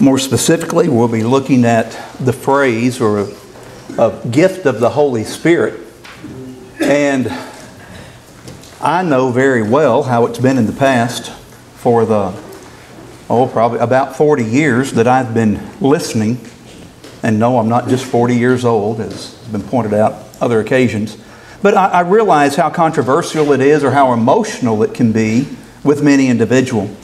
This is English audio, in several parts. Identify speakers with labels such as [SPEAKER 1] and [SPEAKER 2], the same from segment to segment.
[SPEAKER 1] More specifically, we'll be looking at the phrase or a, gift of the Holy Spirit. And I know very well how it's been in the past for the, oh, probably about 40 years that I've been listening. And no, I'm not just 40 years old, as has been pointed out other occasions. But I, I realize how controversial it is or how emotional it can be with many individuals.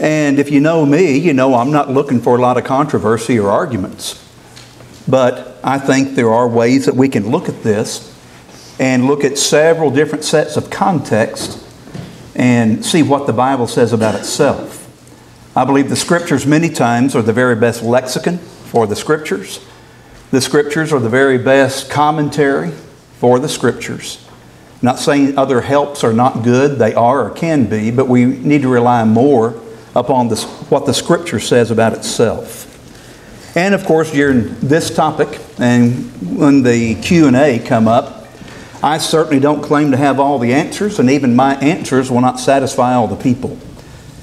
[SPEAKER 1] And if you know me, you know I'm not looking for a lot of controversy or arguments. But I think there are ways that we can look at this and look at several different sets of context and see what the Bible says about itself. I believe the scriptures many times are the very best lexicon for the scriptures. The scriptures are the very best commentary for the scriptures. not saying other helps are not good, they are or can be, but we need to rely more upon this, what the scripture says about itself. And of course, during this topic and when the Q&A come up, I certainly don't claim to have all the answers, and even my answers will not satisfy all the people.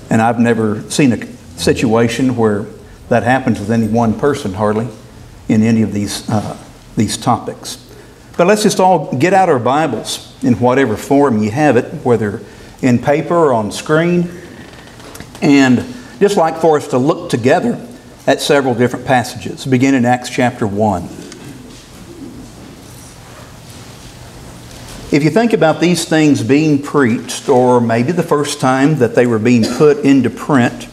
[SPEAKER 1] And I've never seen a situation where that happens with any one person, hardly, in any of these, uh, these topics. But let's just all get out our Bibles in whatever form you have it, whether in paper or on screen, and just like for us to look together at several different passages, begin in Acts chapter 1. If you think about these things being preached, or maybe the first time that they were being put into print,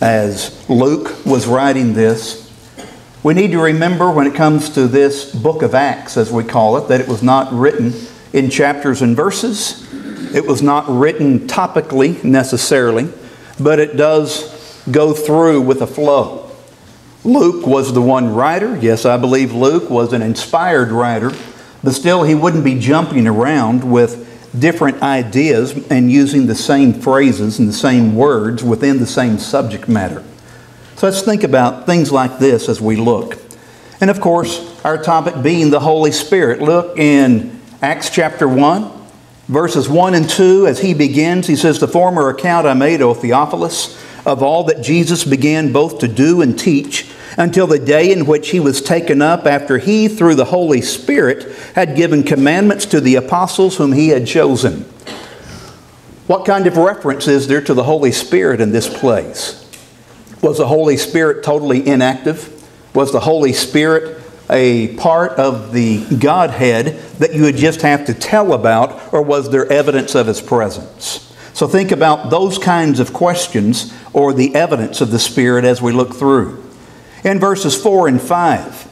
[SPEAKER 1] as Luke was writing this, we need to remember when it comes to this book of Acts, as we call it, that it was not written in chapters and verses. It was not written topically necessarily but it does go through with a flow. Luke was the one writer. Yes, I believe Luke was an inspired writer, but still he wouldn't be jumping around with different ideas and using the same phrases and the same words within the same subject matter. So let's think about things like this as we look. And of course, our topic being the Holy Spirit. Look in Acts chapter 1, verses 1 and 2, as he begins, he says, The former account I made, O Theophilus, of all that Jesus began both to do and teach until the day in which he was taken up after he, through the Holy Spirit, had given commandments to the apostles whom he had chosen. What kind of reference is there to the Holy Spirit in this place? Was the Holy Spirit totally inactive? Was the Holy Spirit a part of the Godhead that you would just have to tell about, or was there evidence of His presence? So think about those kinds of questions or the evidence of the Spirit as we look through. In verses 4 and 5,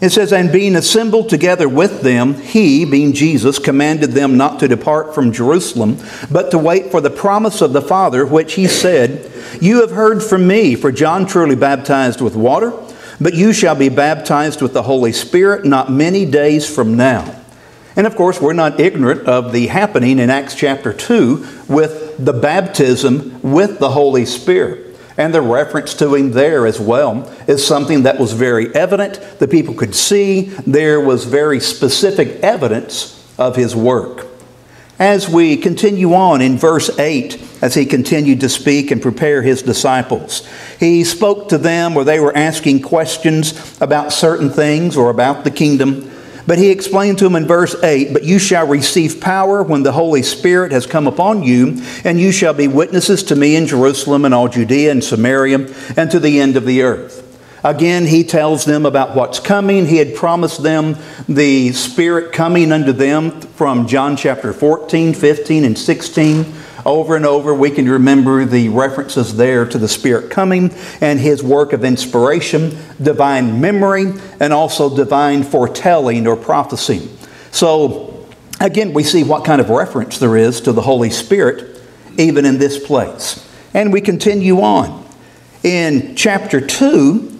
[SPEAKER 1] it says, And being assembled together with them, he, being Jesus, commanded them not to depart from Jerusalem, but to wait for the promise of the Father, which he said, You have heard from me, for John truly baptized with water but you shall be baptized with the Holy Spirit not many days from now. And of course, we're not ignorant of the happening in Acts chapter 2 with the baptism with the Holy Spirit. And the reference to him there as well is something that was very evident. The people could see there was very specific evidence of his work. As we continue on in verse 8, as he continued to speak and prepare his disciples. He spoke to them where they were asking questions about certain things or about the kingdom. But he explained to them in verse 8 But you shall receive power when the Holy Spirit has come upon you, and you shall be witnesses to me in Jerusalem and all Judea and Samaria and to the end of the earth. Again, he tells them about what's coming. He had promised them the Spirit coming unto them from John chapter 14, 15, and 16 over and over, we can remember the references there to the Spirit coming and His work of inspiration, divine memory, and also divine foretelling or prophecy. So, again, we see what kind of reference there is to the Holy Spirit even in this place. And we continue on. In chapter 2,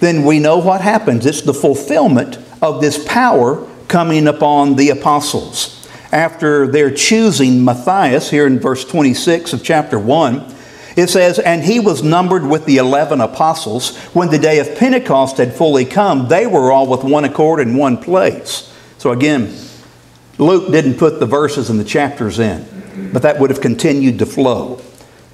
[SPEAKER 1] then we know what happens. It's the fulfillment of this power coming upon the apostles after their choosing Matthias, here in verse 26 of chapter 1, it says, And he was numbered with the eleven apostles. When the day of Pentecost had fully come, they were all with one accord in one place. So again, Luke didn't put the verses and the chapters in, but that would have continued to flow.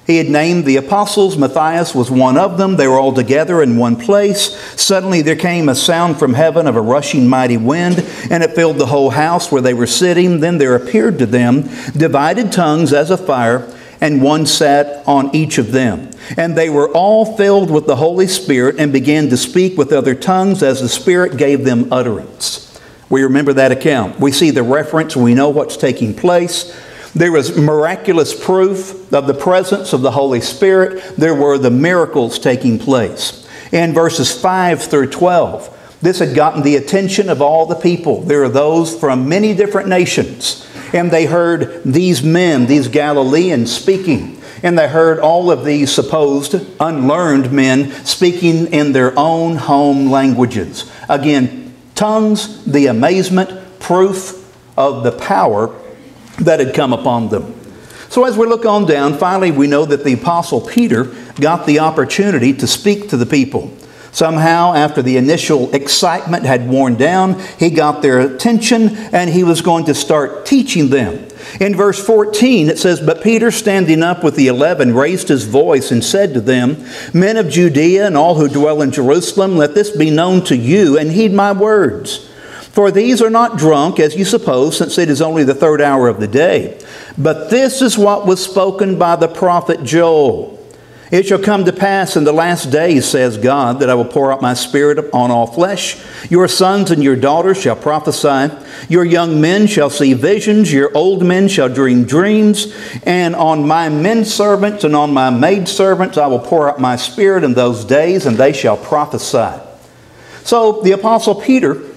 [SPEAKER 1] He had named the apostles. Matthias was one of them. They were all together in one place. Suddenly there came a sound from heaven of a rushing mighty wind, and it filled the whole house where they were sitting. Then there appeared to them divided tongues as of fire, and one sat on each of them. And they were all filled with the Holy Spirit and began to speak with other tongues as the Spirit gave them utterance. We remember that account. We see the reference, we know what's taking place. There was miraculous proof of the presence of the Holy Spirit. There were the miracles taking place. In verses 5 through 12, this had gotten the attention of all the people. There are those from many different nations. And they heard these men, these Galileans, speaking. And they heard all of these supposed unlearned men speaking in their own home languages. Again, tongues, the amazement, proof of the power that had come upon them. So, as we look on down, finally we know that the Apostle Peter got the opportunity to speak to the people. Somehow, after the initial excitement had worn down, he got their attention and he was going to start teaching them. In verse 14, it says, But Peter, standing up with the eleven, raised his voice and said to them, Men of Judea and all who dwell in Jerusalem, let this be known to you and heed my words. For these are not drunk, as you suppose, since it is only the third hour of the day. But this is what was spoken by the prophet Joel. It shall come to pass in the last days, says God, that I will pour out my spirit on all flesh. Your sons and your daughters shall prophesy. Your young men shall see visions. Your old men shall dream dreams. And on my men servants and on my maid servants I will pour out my spirit in those days, and they shall prophesy. So the Apostle Peter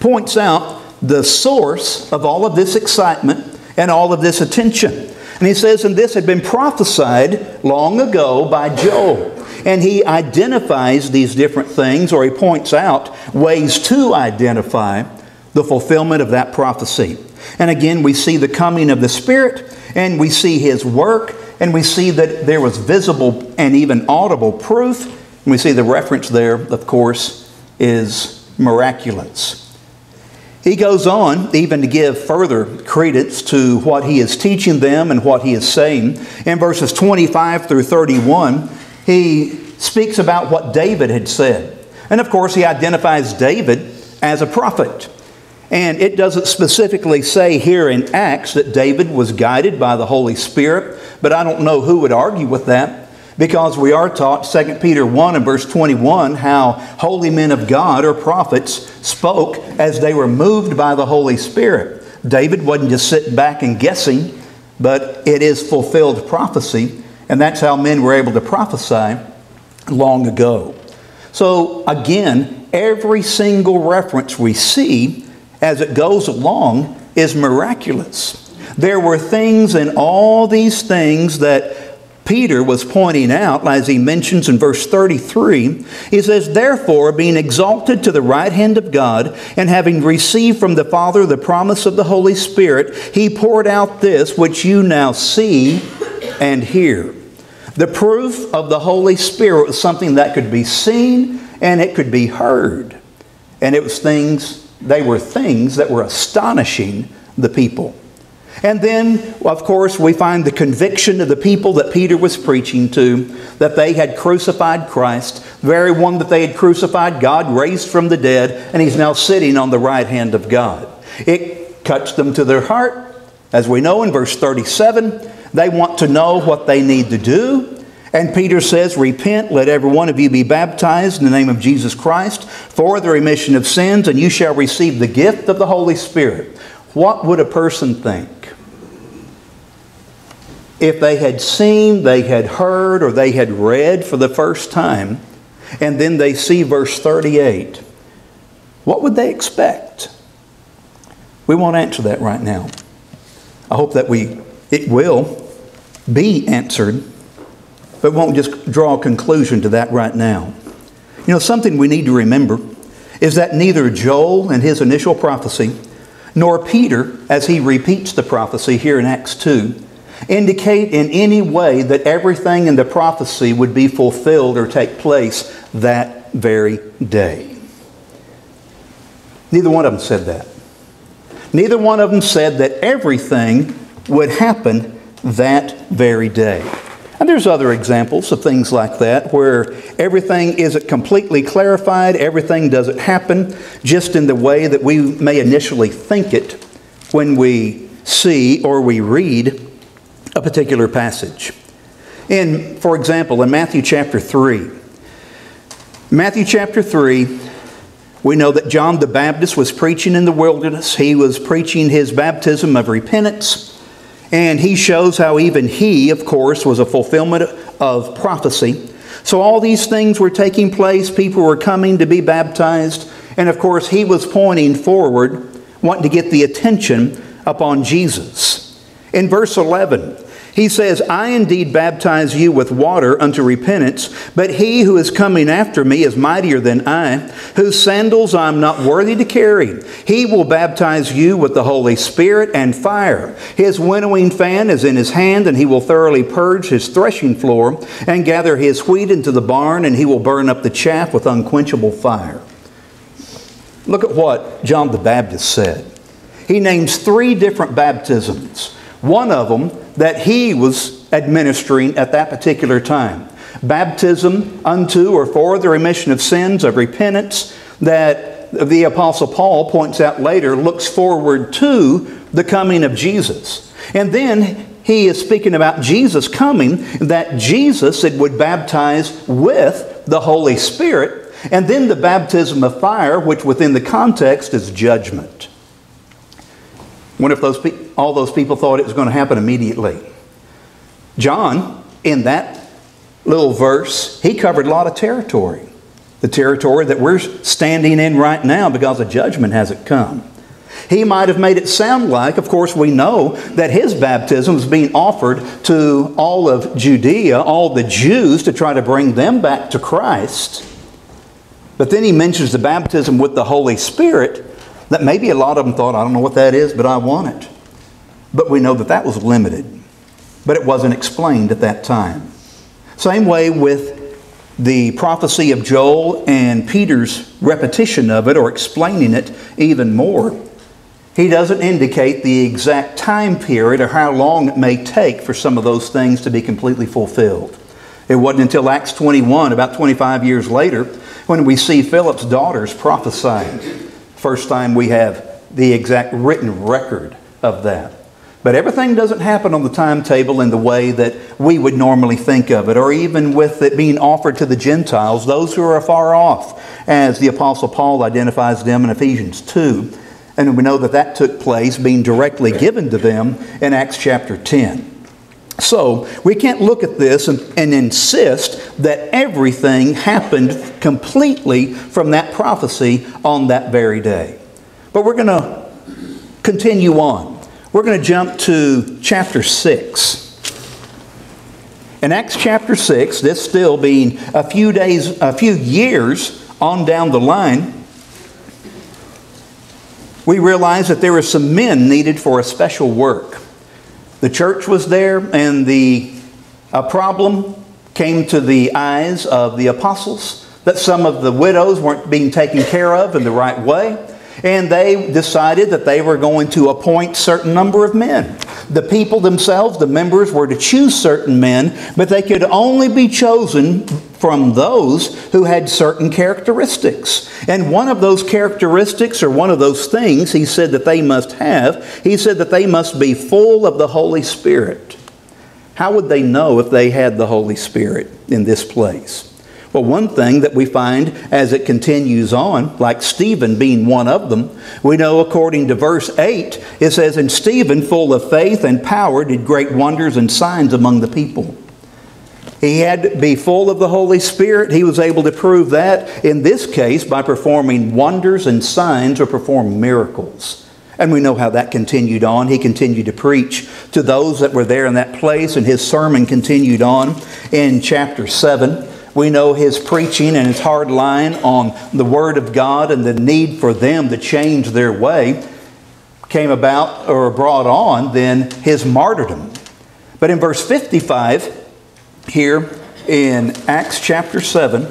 [SPEAKER 1] points out the source of all of this excitement and all of this attention. And he says, and this had been prophesied long ago by Joel. And he identifies these different things, or he points out ways to identify the fulfillment of that prophecy. And again, we see the coming of the Spirit, and we see his work, and we see that there was visible and even audible proof. And we see the reference there, of course, is miraculous. He goes on even to give further credence to what he is teaching them and what he is saying. In verses 25 through 31, he speaks about what David had said. And of course, he identifies David as a prophet. And it doesn't specifically say here in Acts that David was guided by the Holy Spirit, but I don't know who would argue with that because we are taught 2 Peter 1 and verse 21 how holy men of God or prophets spoke as they were moved by the Holy Spirit. David wasn't just sitting back and guessing, but it is fulfilled prophecy, and that's how men were able to prophesy long ago. So again, every single reference we see as it goes along is miraculous. There were things in all these things that Peter was pointing out, as he mentions in verse 33, he says, Therefore, being exalted to the right hand of God, and having received from the Father the promise of the Holy Spirit, he poured out this which you now see and hear. The proof of the Holy Spirit was something that could be seen and it could be heard. And it was things, they were things that were astonishing the people. And then, of course, we find the conviction of the people that Peter was preaching to that they had crucified Christ, the very one that they had crucified, God raised from the dead, and he's now sitting on the right hand of God. It cuts them to their heart. As we know in verse 37, they want to know what they need to do. And Peter says, Repent, let every one of you be baptized in the name of Jesus Christ for the remission of sins, and you shall receive the gift of the Holy Spirit. What would a person think if they had seen, they had heard, or they had read for the first time, and then they see verse 38? What would they expect? We won't answer that right now. I hope that we it will be answered, but won't just draw a conclusion to that right now. You know, something we need to remember is that neither Joel and his initial prophecy nor Peter, as he repeats the prophecy here in Acts 2, indicate in any way that everything in the prophecy would be fulfilled or take place that very day. Neither one of them said that. Neither one of them said that everything would happen that very day. And there's other examples of things like that where everything isn't completely clarified, everything doesn't happen just in the way that we may initially think it when we see or we read a particular passage. In, for example, in Matthew chapter 3, Matthew chapter 3, we know that John the Baptist was preaching in the wilderness. He was preaching his baptism of repentance. And he shows how even he, of course, was a fulfillment of prophecy. So all these things were taking place. People were coming to be baptized. And of course, he was pointing forward, wanting to get the attention upon Jesus. In verse 11, he says, I indeed baptize you with water unto repentance, but he who is coming after me is mightier than I, whose sandals I am not worthy to carry. He will baptize you with the Holy Spirit and fire. His winnowing fan is in his hand, and he will thoroughly purge his threshing floor and gather his wheat into the barn, and he will burn up the chaff with unquenchable fire. Look at what John the Baptist said. He names three different baptisms. One of them that he was administering at that particular time. Baptism unto or for the remission of sins, of repentance, that the Apostle Paul points out later looks forward to the coming of Jesus. And then he is speaking about Jesus coming, that Jesus it would baptize with the Holy Spirit, and then the baptism of fire, which within the context is judgment. What if those pe- all those people thought it was going to happen immediately? John, in that little verse, he covered a lot of territory. The territory that we're standing in right now because the judgment hasn't come. He might have made it sound like, of course, we know that his baptism was being offered to all of Judea, all the Jews, to try to bring them back to Christ. But then he mentions the baptism with the Holy Spirit that maybe a lot of them thought, I don't know what that is, but I want it. But we know that that was limited but it wasn't explained at that time. Same way with the prophecy of Joel and Peter's repetition of it or explaining it even more. He doesn't indicate the exact time period or how long it may take for some of those things to be completely fulfilled. It wasn't until Acts 21, about 25 years later, when we see Philip's daughters prophesying. First time we have the exact written record of that. But everything doesn't happen on the timetable in the way that we would normally think of it, or even with it being offered to the Gentiles, those who are afar off, as the Apostle Paul identifies them in Ephesians 2. And we know that that took place being directly given to them in Acts chapter 10. So we can't look at this and, and, insist that everything happened completely from that prophecy on that very day. But we're going to continue on. We're going to jump to chapter 6. In Acts chapter 6, this still being a few days, a few years on down the line, we realize that there were some men needed for a special work. The church was there, and the problem came to the eyes of the apostles that some of the widows weren't being taken care of in the right way and they decided that they were going to appoint certain number of men. The people themselves, the members, were to choose certain men, but they could only be chosen from those who had certain characteristics. And one of those characteristics, or one of those things, he said that they must have, he said that they must be full of the Holy Spirit. How would they know if they had the Holy Spirit in this place? Well, one thing that we find as it continues on, like Stephen being one of them, we know according to verse 8, it says, And Stephen, full of faith and power, did great wonders and signs among the people. He had to be full of the Holy Spirit. He was able to prove that in this case by performing wonders and signs or perform miracles. And we know how that continued on. He continued to preach to those that were there in that place, and his sermon continued on in chapter 7. We know his preaching and his hard line on the Word of God and the need for them to change their way came about or brought on then his martyrdom. But in verse 55, here in Acts chapter 7,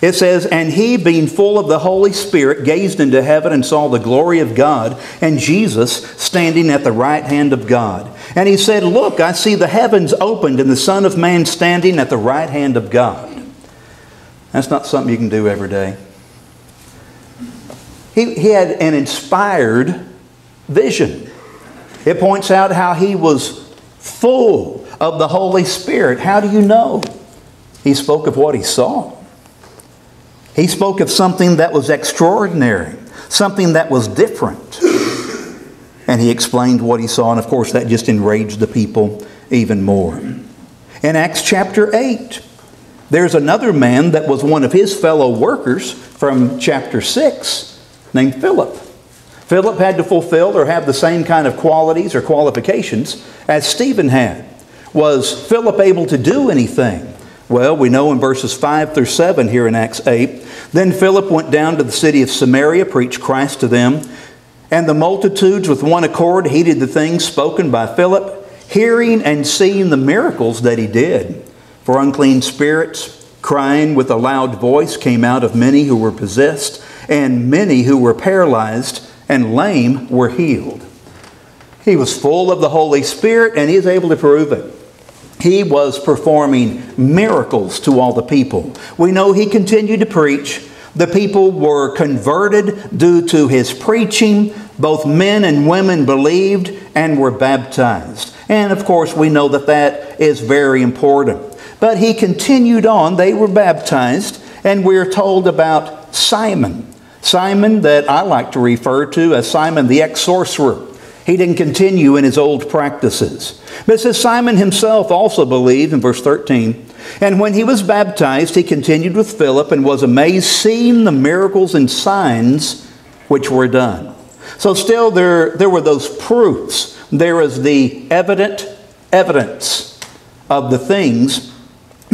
[SPEAKER 1] It says, And he, being full of the Holy Spirit, gazed into heaven and saw the glory of God, and Jesus standing at the right hand of God. And he said, Look, I see the heavens opened, and the Son of Man standing at the right hand of God. That's not something you can do every day. He, he had an inspired vision. It points out how he was full of the Holy Spirit. How do you know? He spoke of what he saw. He spoke of something that was extraordinary, something that was different. And he explained what he saw, and of course, that just enraged the people even more. In Acts chapter 8, there's another man that was one of his fellow workers from chapter 6 named Philip. Philip had to fulfill or have the same kind of qualities or qualifications as Stephen had. Was Philip able to do anything? Well, we know in verses 5 through 7 here in Acts 8. Then Philip went down to the city of Samaria, preached Christ to them, and the multitudes with one accord heeded the things spoken by Philip, hearing and seeing the miracles that he did. For unclean spirits, crying with a loud voice, came out of many who were possessed, and many who were paralyzed and lame were healed. He was full of the Holy Spirit, and he is able to prove it he was performing miracles to all the people. We know he continued to preach. The people were converted due to his preaching. Both men and women believed and were baptized. And of course, we know that that is very important. But he continued on. They were baptized, and we're told about Simon. Simon, that I like to refer to as Simon the ex sorcerer. He didn't continue in his old practices. But it says Simon himself also believed in verse 13. And when he was baptized, he continued with Philip and was amazed seeing the miracles and signs which were done. So still there, there were those proofs. There is the evident evidence of the things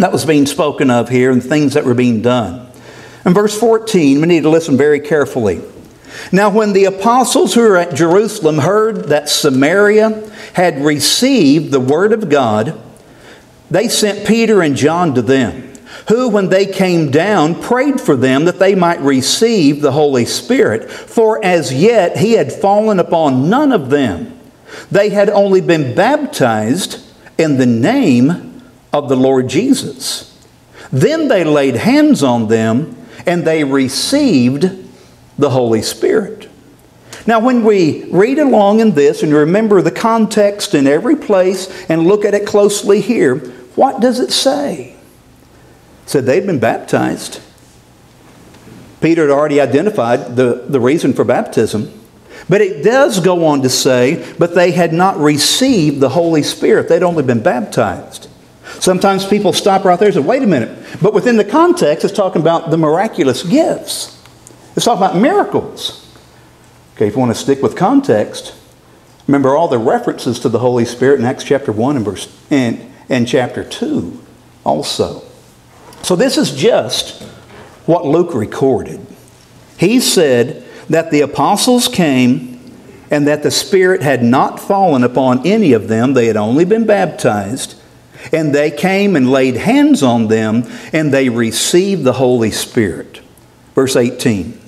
[SPEAKER 1] that was being spoken of here and things that were being done. In verse 14, we need to listen very carefully. Now, when the apostles who were at Jerusalem heard that Samaria had received the word of God, they sent Peter and John to them, who, when they came down, prayed for them that they might receive the Holy Spirit. For as yet he had fallen upon none of them. They had only been baptized in the name of the Lord Jesus. Then they laid hands on them and they received the Holy Spirit. Now, when we read along in this and remember the context in every place and look at it closely here, what does it say? It said they'd been baptized. Peter had already identified the, the reason for baptism. But it does go on to say, but they had not received the Holy Spirit. They'd only been baptized. Sometimes people stop right there and say, wait a minute. But within the context, it's talking about the miraculous gifts. It's talking about miracles. Okay, if you want to stick with context, remember all the references to the Holy Spirit in Acts chapter 1 and verse and, and chapter 2 also. So this is just what Luke recorded. He said that the apostles came and that the Spirit had not fallen upon any of them. They had only been baptized. And they came and laid hands on them, and they received the Holy Spirit. Verse 18.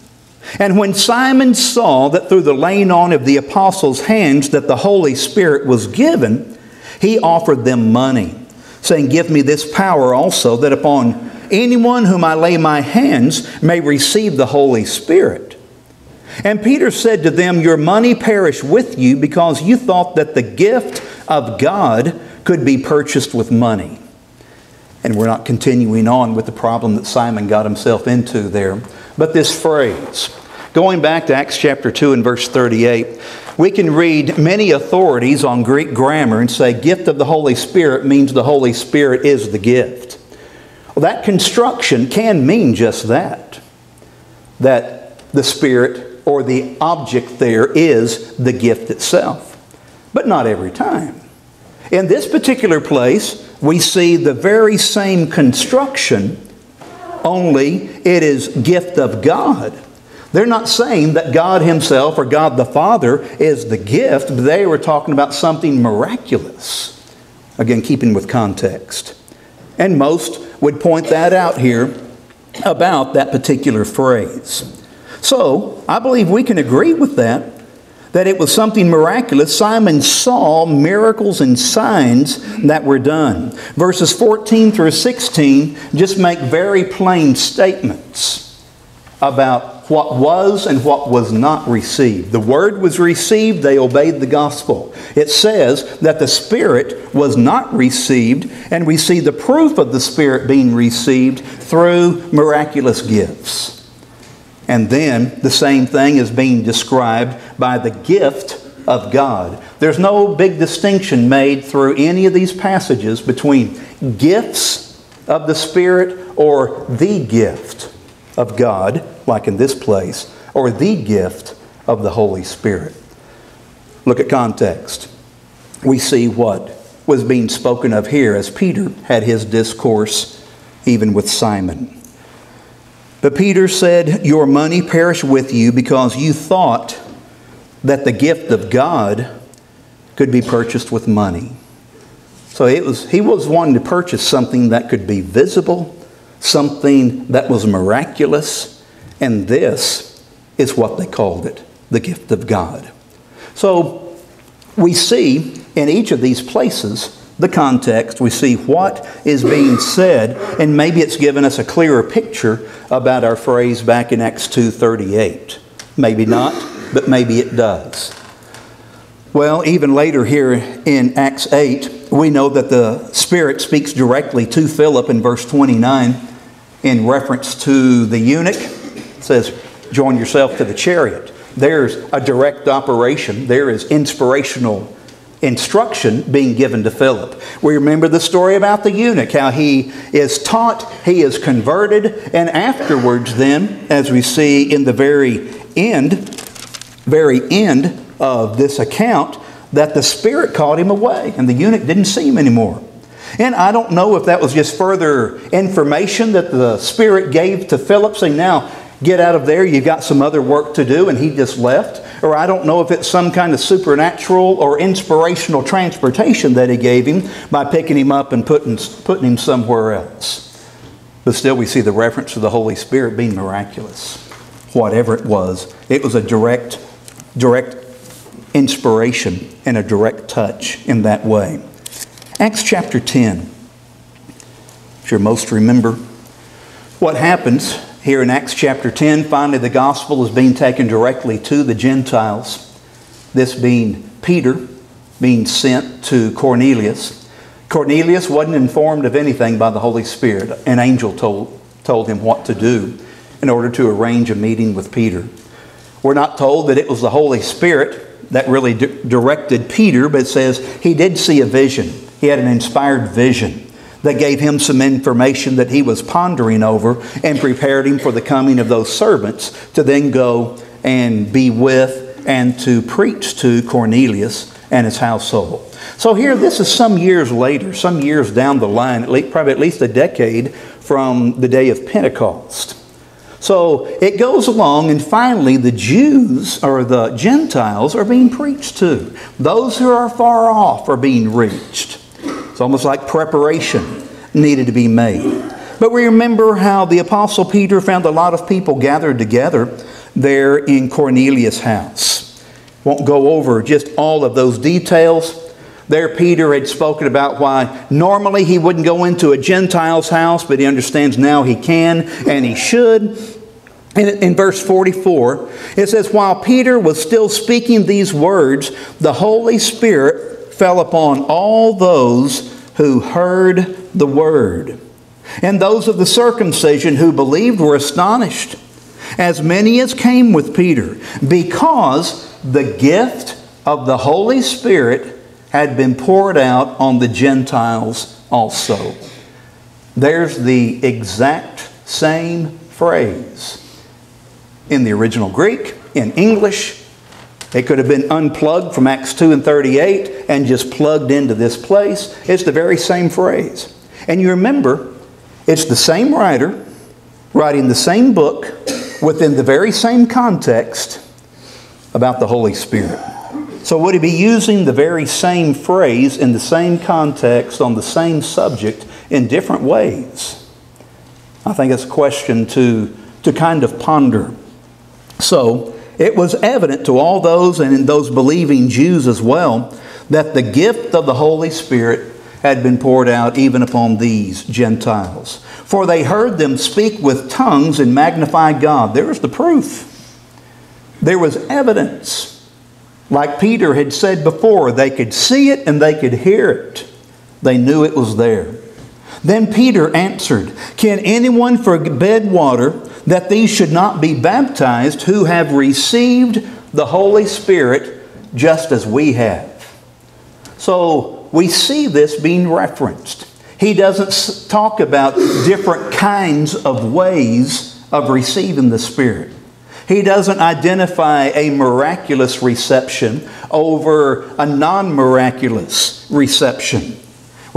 [SPEAKER 1] And when Simon saw that through the laying on of the apostles' hands that the Holy Spirit was given, he offered them money, saying, Give me this power also, that upon anyone whom I lay my hands may receive the Holy Spirit. And Peter said to them, Your money perish with you because you thought that the gift of God could be purchased with money. And we're not continuing on with the problem that Simon got himself into there. But this phrase, going back to Acts chapter 2 and verse 38, we can read many authorities on Greek grammar and say gift of the Holy Spirit means the Holy Spirit is the gift. Well, that construction can mean just that. That the Spirit or the object there is the gift itself. But not every time. In this particular place, we see the very same construction only it is gift of God. They're not saying that God Himself or God the Father is the gift, but they were talking about something miraculous. Again, keeping with context. And most would point that out here about that particular phrase. So, I believe we can agree with that, that it was something miraculous. Simon saw miracles and signs that were done. Verses 14 through 16 just make very plain statements about what was and what was not received. The word was received, they obeyed the gospel. It says that the Spirit was not received, and we see the proof of the Spirit being received through miraculous gifts. And then the same thing is being described by the gift of God. There's no big distinction made through any of these passages between gifts of the Spirit or the gift of God, like in this place, or the gift of the Holy Spirit. Look at context. We see what was being spoken of here as Peter had his discourse even with Simon. But Peter said, Your money perish with you because you thought that the gift of God could be purchased with money. So it was, he was wanting to purchase something that could be visible, something that was miraculous, and this is what they called it the gift of God. So we see in each of these places the context, we see what is being said, and maybe it's given us a clearer picture about our phrase back in Acts 2:38. Maybe not, but maybe it does. Well, even later here in Acts 8, we know that the Spirit speaks directly to Philip in verse 29 in reference to the eunuch. It says, Join yourself to the chariot. There's a direct operation, there is inspirational instruction being given to Philip. We remember the story about the eunuch, how he is taught, he is converted, and afterwards, then, as we see in the very end, very end of this account, that the Spirit called him away and the eunuch didn't see him anymore. And I don't know if that was just further information that the Spirit gave to Philip, saying, Now get out of there, you've got some other work to do, and he just left. Or I don't know if it's some kind of supernatural or inspirational transportation that he gave him by picking him up and putting, putting him somewhere else. But still, we see the reference to the Holy Spirit being miraculous. Whatever it was, it was a direct, direct inspiration and a direct touch in that way. Acts chapter 10. If you're most remember what happens here in Acts chapter 10, finally the gospel is being taken directly to the Gentiles. This being Peter being sent to Cornelius. Cornelius wasn't informed of anything by the Holy Spirit. An angel told, told him what to do in order to arrange a meeting with Peter. We're not told that it was the Holy Spirit that really di- directed Peter, but it says he did see a vision. He had an inspired vision that gave him some information that he was pondering over and prepared him for the coming of those servants to then go and be with and to preach to Cornelius and his household. So here, this is some years later, some years down the line, at least, probably at least a decade from the day of Pentecost. So it goes along, and finally, the Jews or the Gentiles are being preached to. Those who are far off are being reached. It's almost like preparation needed to be made. But we remember how the Apostle Peter found a lot of people gathered together there in Cornelius' house. Won't go over just all of those details. There, Peter had spoken about why normally he wouldn't go into a Gentile's house, but he understands now he can and he should. In, verse 44, it says, While Peter was still speaking these words, the Holy Spirit fell upon all those who heard the word. And those of the circumcision who believed were astonished, as many as came with Peter, because the gift of the Holy Spirit had been poured out on the Gentiles also. There's the exact same phrase in the original Greek, in English, it could have been unplugged from Acts 2 and 38 and just plugged into this place. It's the very same phrase. And you remember, it's the same writer writing the same book within the very same context about the Holy Spirit. So, would he be using the very same phrase in the same context on the same subject in different ways? I think it's a question to, to kind of ponder. So, it was evident to all those and in those believing Jews as well that the gift of the Holy Spirit had been poured out even upon these Gentiles. For they heard them speak with tongues and magnify God. There was the proof. There was evidence. Like Peter had said before, they could see it and they could hear it. They knew it was there. Then Peter answered, Can anyone forbid water that these should not be baptized who have received the Holy Spirit just as we have? So we see this being referenced. He doesn't talk about different kinds of ways of receiving the Spirit. He doesn't identify a miraculous reception over a non miraculous reception.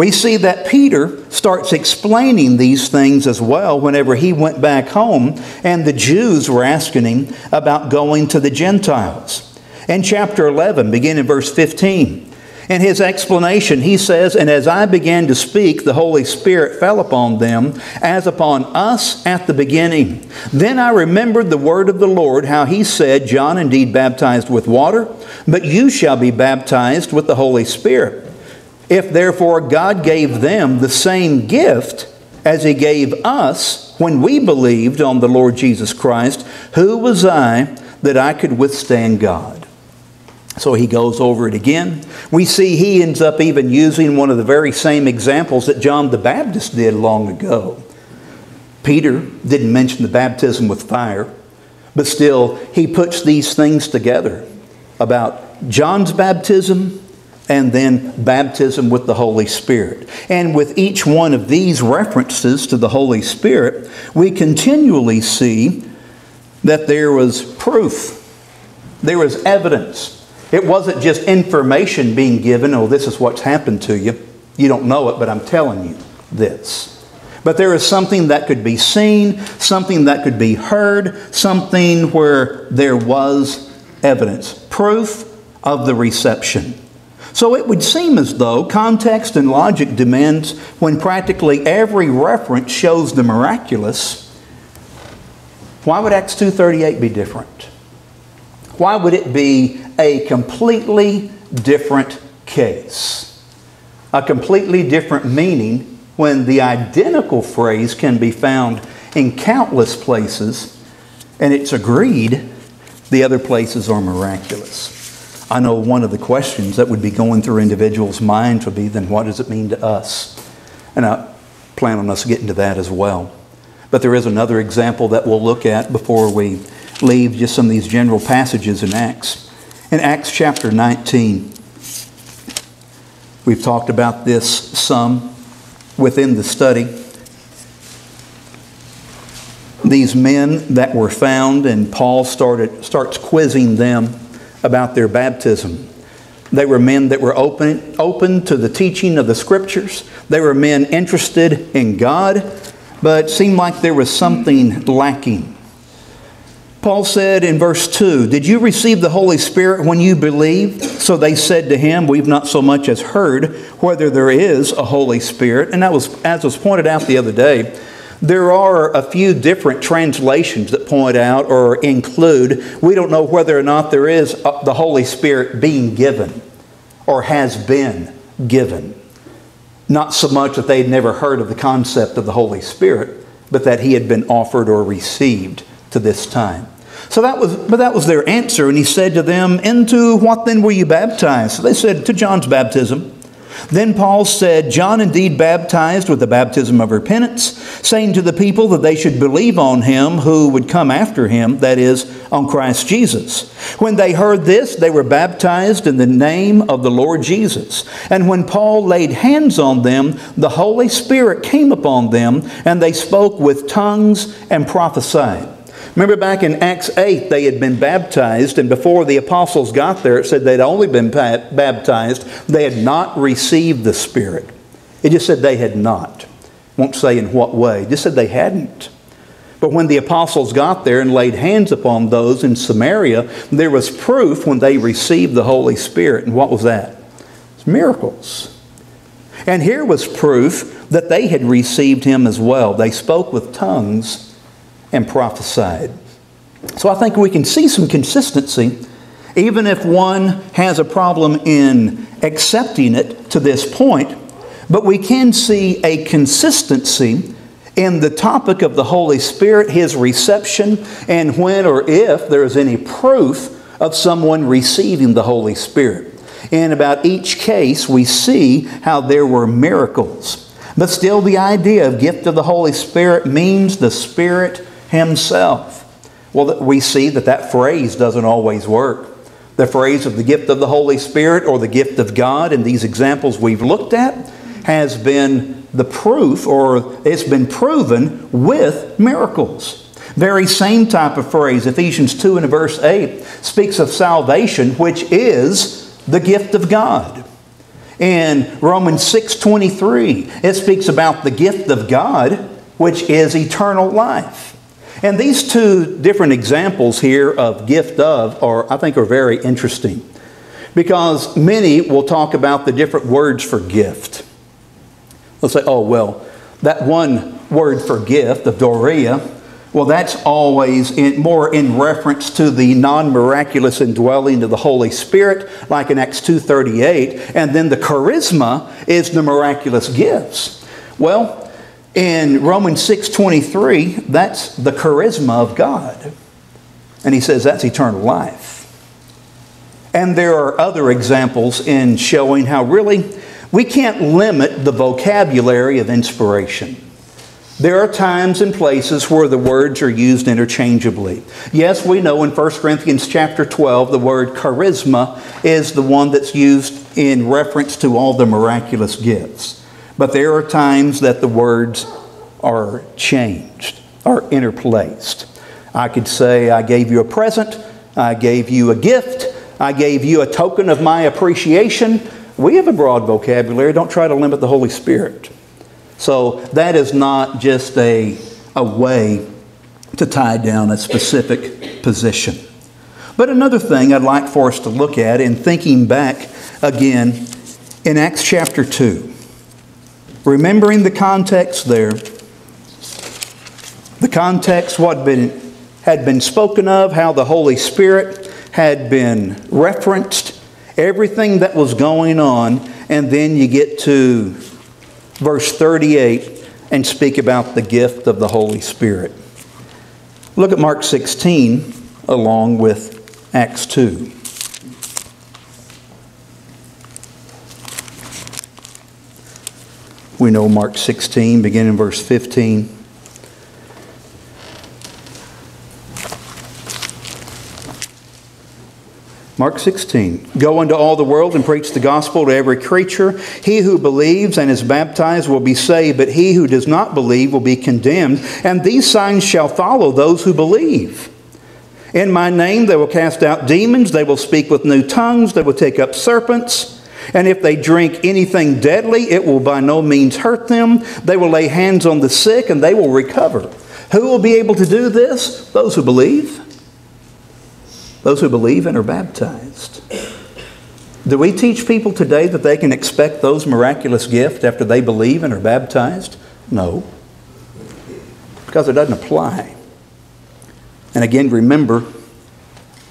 [SPEAKER 1] We see that Peter starts explaining these things as well whenever he went back home and the Jews were asking him about going to the Gentiles. In chapter 11, beginning in verse 15, in his explanation, he says, And as I began to speak, the Holy Spirit fell upon them, as upon us at the beginning. Then I remembered the word of the Lord, how he said, John indeed baptized with water, but you shall be baptized with the Holy Spirit. If therefore God gave them the same gift as he gave us when we believed on the Lord Jesus Christ, who was I that I could withstand God? So he goes over it again. We see he ends up even using one of the very same examples that John the Baptist did long ago. Peter didn't mention the baptism with fire, but still he puts these things together about John's baptism and then baptism with the Holy Spirit. And with each one of these references to the Holy Spirit, we continually see that there was proof, there was evidence it wasn't just information being given, oh, this is what's happened to you. You don't know it, but I'm telling you this. But there is something that could be seen, something that could be heard, something where there was evidence, proof of the reception. So it would seem as though context and logic demands when practically every reference shows the miraculous, why would Acts 2:38 be different? Why would it be a completely different case? A completely different meaning when the identical phrase can be found in countless places and it's agreed the other places are miraculous. I know one of the questions that would be going through individuals' minds would be then what does it mean to us? And I plan on us getting to that as well. But there is another example that we'll look at before we leave just some of these general passages in Acts. In Acts chapter 19, we've talked about this some within the study. These men that were found, and Paul started, starts quizzing them about their baptism. They were men that were open, open to the teaching of the scriptures. They were men interested in God, but seemed like there was something lacking. Paul said in verse 2, Did you receive the Holy Spirit when you believed? So they said to him, We've not so much as heard whether there is a Holy Spirit. And that was, as was pointed out the other day, there are a few different translations that point out or include, we don't know whether or not there is uh, the Holy Spirit being given or has been given. Not so much that they'd never heard of the concept of the Holy Spirit, but that he had been offered or received to this time. So that was, but that was their answer. And he said to them, Into what then were you baptized? So they said, To John's baptism. Then Paul said, John indeed baptized with the baptism of repentance, saying to the people that they should believe on him who would come after him, that is, on Christ Jesus. When they heard this, they were baptized in the name of the Lord Jesus. And when Paul laid hands on them, the Holy Spirit came upon them, and they spoke with tongues and prophesied. Remember back in Acts 8, they had been baptized, and before the apostles got there, it said they'd only been baptized. They had not received the Spirit. It just said they had not. Won't say in what way, it just said they hadn't. But when the apostles got there and laid hands upon those in Samaria, there was proof when they received the Holy Spirit. And what was that? It's miracles. And here was proof that they had received him as well. They spoke with tongues and prophesied. So I think we can see some consistency, even if one has a problem in accepting it to this point. But we can see a consistency in the topic of the Holy Spirit, His reception, and when or if there is any proof of someone receiving the Holy Spirit. In about each case, we see how there were miracles. But still, the idea of gift of the Holy Spirit means the Spirit Himself. Well, we see that that phrase doesn't always work. The phrase of the gift of the Holy Spirit or the gift of God in these examples we've looked at has been the proof, or it's been proven with miracles. Very same type of phrase, Ephesians 2 and verse 8, speaks of salvation, which is the gift of God. In Romans 6:23, it speaks about the gift of God, which is eternal life. And these two different examples here of gift of are, I think, are very interesting because many will talk about the different words for gift. They'll say, oh, well, that one word for gift, the dorea, well, that's always in, more in reference to the non-miraculous indwelling of the Holy Spirit, like in Acts 2.38. And then the charisma is the miraculous gifts. Well, in Romans 6.23, that's the charisma of God. And he says that's eternal life. And there are other examples in showing how really we can't limit the vocabulary of inspiration. There are times and places where the words are used interchangeably. Yes, we know in 1 Corinthians chapter 12 the word charisma is the one that's used in reference to all the miraculous gifts. But there are times that the words are changed, are interplaced. I could say, I gave you a present, I gave you a gift, I gave you a token of my appreciation. We have a broad vocabulary. Don't try to limit the Holy Spirit. So that is not just a, a way to tie down a specific position. But another thing I'd like for us to look at in thinking back again in Acts chapter 2 remembering the context there, the context, what been, had been spoken of, how the Holy Spirit had been referenced, everything that was going on, and then you get to verse 38 and speak about the gift of the Holy Spirit. Look at Mark 16 along with Acts 2. We know Mark 16, beginning in verse 15. Mark 16. Go into all the world and preach the gospel to every creature. He who believes and is baptized will be saved, but he who does not believe will be condemned. And these signs shall follow those who believe. In my name they will cast out demons, they will speak with new tongues, they will take up serpents. And if they drink anything deadly, it will by no means hurt them. They will lay hands on the sick and they will recover. Who will be able to do this? Those who believe. Those who believe and are baptized. Do we teach people today that they can expect those miraculous gifts after they believe and are baptized? No. Because it doesn't apply. And again, remember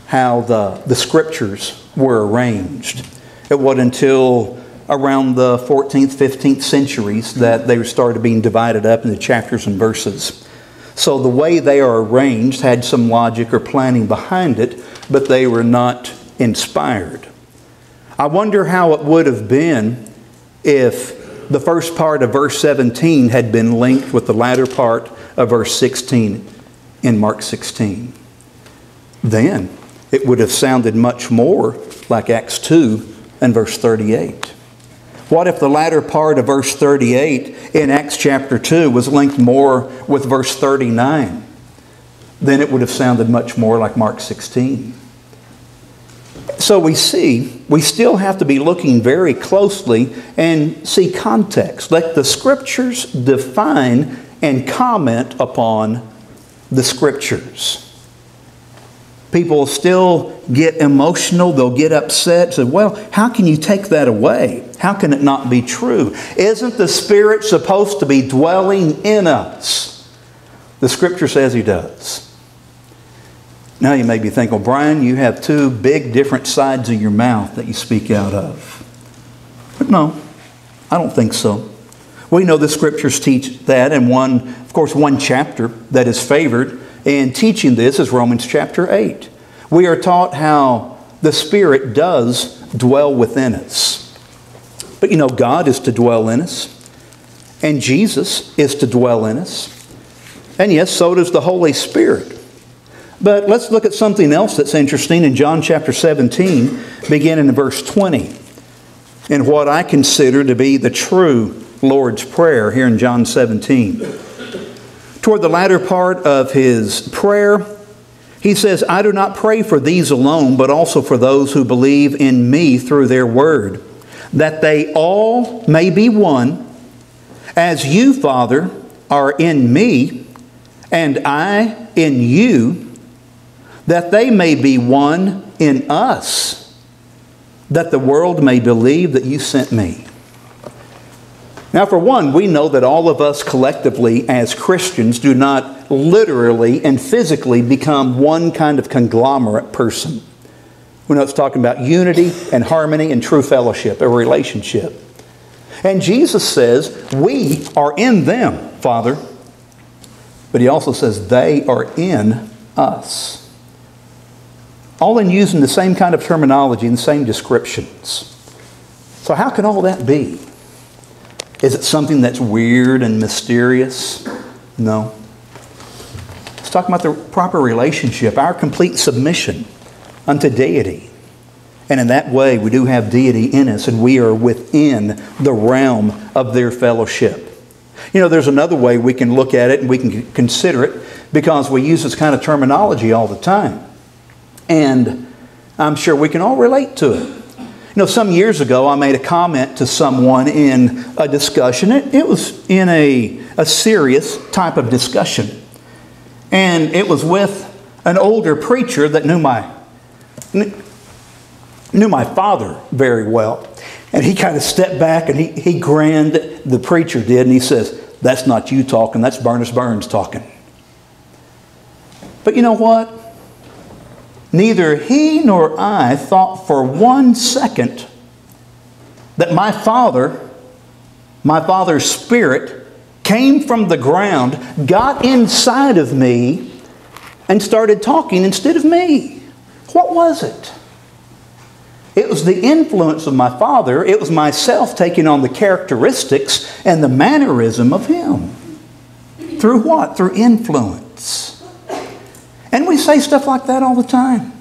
[SPEAKER 1] how the, the scriptures were arranged. It wasn't until around the 14th, 15th centuries that they started being divided up into chapters and verses. So the way they are arranged had some logic or planning behind it, but they were not inspired. I wonder how it would have been if the first part of verse 17 had been linked with the latter part of verse 16 in Mark 16. Then it would have sounded much more like Acts 2 and verse 38. What if the latter part of verse 38 in Acts chapter 2 was linked more with verse 39? Then it would have sounded much more like Mark 16. So we see, we still have to be looking very closely and see context. Let the scriptures define and comment upon the scriptures. People still get emotional, they'll get upset. Say, well, how can you take that away? How can it not be true? Isn't the Spirit supposed to be dwelling in us? The Scripture says He does. Now you may be thinking, well, Brian, you have two big different sides of your mouth that you speak out of. But no, I don't think so. We know the Scriptures teach that, and one, of course, one chapter that is favored in teaching this is Romans chapter 8. We are taught how the Spirit does dwell within us. But you know, God is to dwell in us, and Jesus is to dwell in us. And yes, so does the Holy Spirit. But let's look at something else that's interesting in John chapter 17, beginning in verse 20, in what I consider to be the true Lord's Prayer here in John 17. Toward the latter part of his prayer, he says, I do not pray for these alone, but also for those who believe in me through their word, that they all may be one, as you, Father, are in me, and I in you, that they may be one in us, that the world may believe that you sent me. Now, for one, we know that all of us collectively as Christians do not literally and physically become one kind of conglomerate person. We know it's talking about unity and harmony and true fellowship, a relationship. And Jesus says, We are in them, Father. But he also says, They are in us. All in using the same kind of terminology and the same descriptions. So, how can all that be? Is it something that's weird and mysterious? No. It's talking about the proper relationship, our complete submission unto deity. And in that way, we do have deity in us, and we are within the realm of their fellowship. You know, there's another way we can look at it and we can consider it because we use this kind of terminology all the time. And I'm sure we can all relate to it. You know, some years ago, I made a comment to someone in a discussion. It, it was in a, a serious type of discussion. And it was with an older preacher that knew my, knew my father very well. And he kind of stepped back and he, he grinned, the preacher did, and he says, That's not you talking, that's Burness Burns talking. But you know what? Neither he nor I thought for one second that my Father, my Father's Spirit, came from the ground, got inside of me, and started talking instead of me. What was it? It was the influence of my Father. It was myself taking on the characteristics and the mannerism of Him. Through what? Through influence. And we say stuff like that all the time.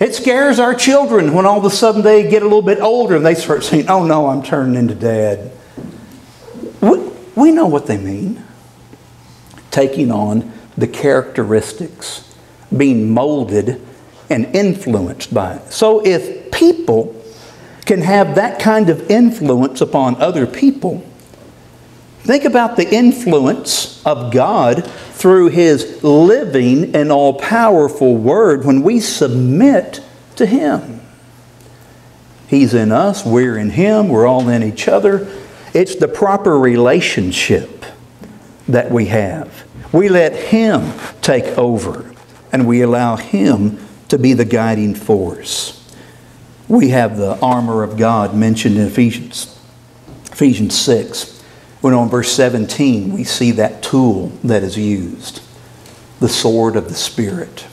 [SPEAKER 1] It scares our children when all of a sudden they get a little bit older and they start saying, Oh no, I'm turning into dad. We, we know what they mean. Taking on the characteristics, being molded and influenced by it. So if people can have that kind of influence upon other people, think about the influence of God through His living and all powerful Word when we submit to Him. He's in us, we're in Him, we're all in each other. It's the proper relationship that we have. We let Him take over and we allow Him to be the guiding force. We have the armor of God mentioned in Ephesians, Ephesians 6. When on verse 17, we see that tool that is used the sword of the Spirit.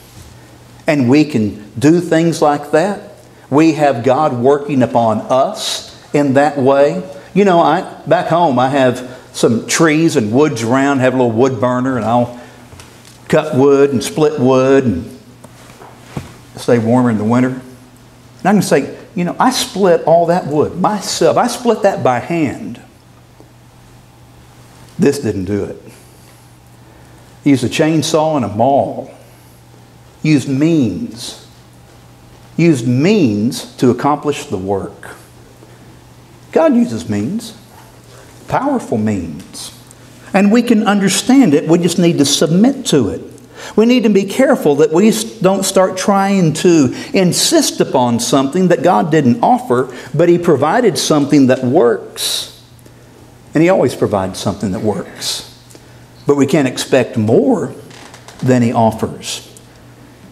[SPEAKER 1] And we can do things like that. We have God working upon us in that way. You know, I back home I have some trees and woods around, have a little wood burner, and I'll cut wood and split wood and stay warmer in the winter. And I can say, you know, I split all that wood myself. I split that by hand. This didn't do it. He used a chainsaw and a maul. Used means. Used means to accomplish the work. God uses means, powerful means. And we can understand it, we just need to submit to it. We need to be careful that we don't start trying to insist upon something that God didn't offer, but He provided something that works. And He always provides something that works. But we can't expect more than He offers.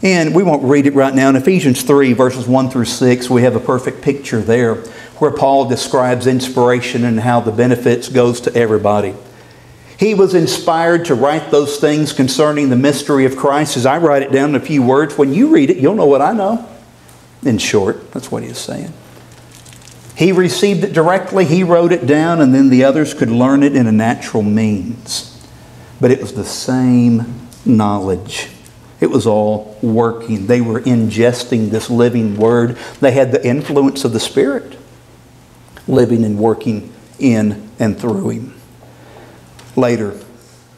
[SPEAKER 1] And we won't read it right now. In Ephesians 3, verses 1 through 6, we have a perfect picture there where Paul describes inspiration and how the benefits goes to everybody. He was inspired to write those things concerning the mystery of Christ. As I write it down in a few words, when you read it, you'll know what I know. In short, that's what he is saying. He received it directly, he wrote it down, and then the others could learn it in a natural means. But it was the same knowledge. It was all working. They were ingesting this living word. They had the influence of the Spirit living and working in and through him later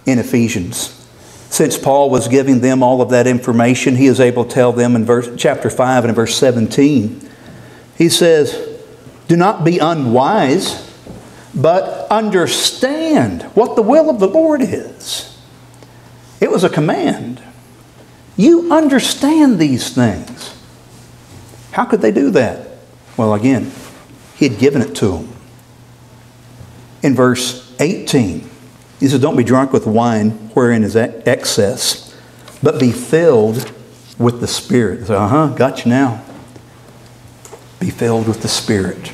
[SPEAKER 1] in Ephesians. Since Paul was giving them all of that information, he is able to tell them in verse, chapter 5 and verse 17. He says, Do not be unwise, but understand what the will of the Lord is. It was a command. You understand these things. How could they do that? Well, again, he had given it to them. In verse 18, he says, Don't be drunk with wine wherein is excess, but be filled with the Spirit. Uh huh, got you now. Be filled with the Spirit.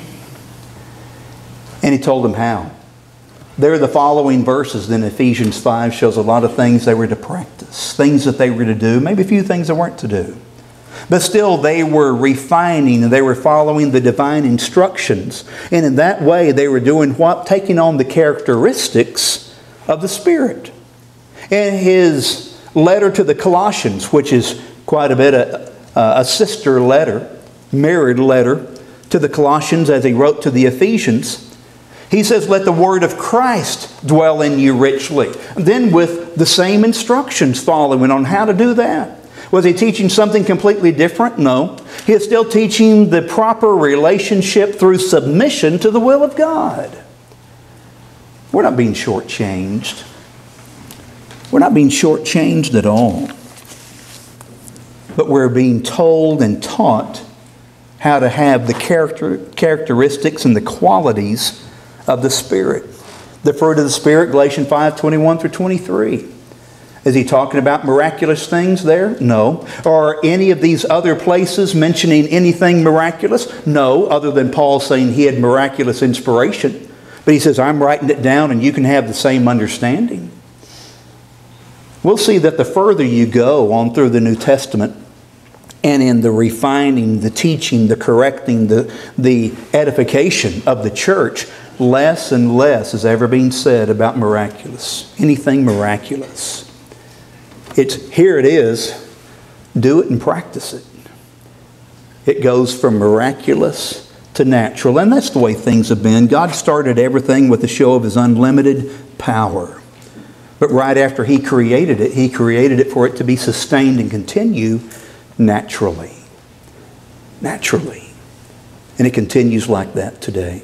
[SPEAKER 1] And he told them how. There are the following verses in Ephesians 5 shows a lot of things they were to practice, things that they were to do, maybe a few things they weren't to do. But still, they were refining and they were following the divine instructions. And in that way, they were doing what? Taking on the characteristics of the Spirit. In his letter to the Colossians, which is quite a bit a, a sister letter, mirrored letter to the Colossians as he wrote to the Ephesians, he says, Let the word of Christ dwell in you richly. Then, with the same instructions following on how to do that. Was he teaching something completely different? No. He is still teaching the proper relationship through submission to the will of God. We're not being shortchanged. We're not being shortchanged at all. But we're being told and taught how to have the character, characteristics and the qualities of the Spirit. The fruit of the Spirit, Galatians 5 21 through 23. Is he talking about miraculous things there? No. Are any of these other places mentioning anything miraculous? No, other than Paul saying he had miraculous inspiration. But he says, I'm writing it down and you can have the same understanding. We'll see that the further you go on through the New Testament, and in the refining, the teaching, the correcting, the, the edification of the church, less and less is ever being said about miraculous, anything miraculous. It's here it is, do it and practice it. It goes from miraculous to natural. And that's the way things have been. God started everything with a show of His unlimited power. But right after He created it, He created it for it to be sustained and continue naturally. Naturally. And it continues like that today.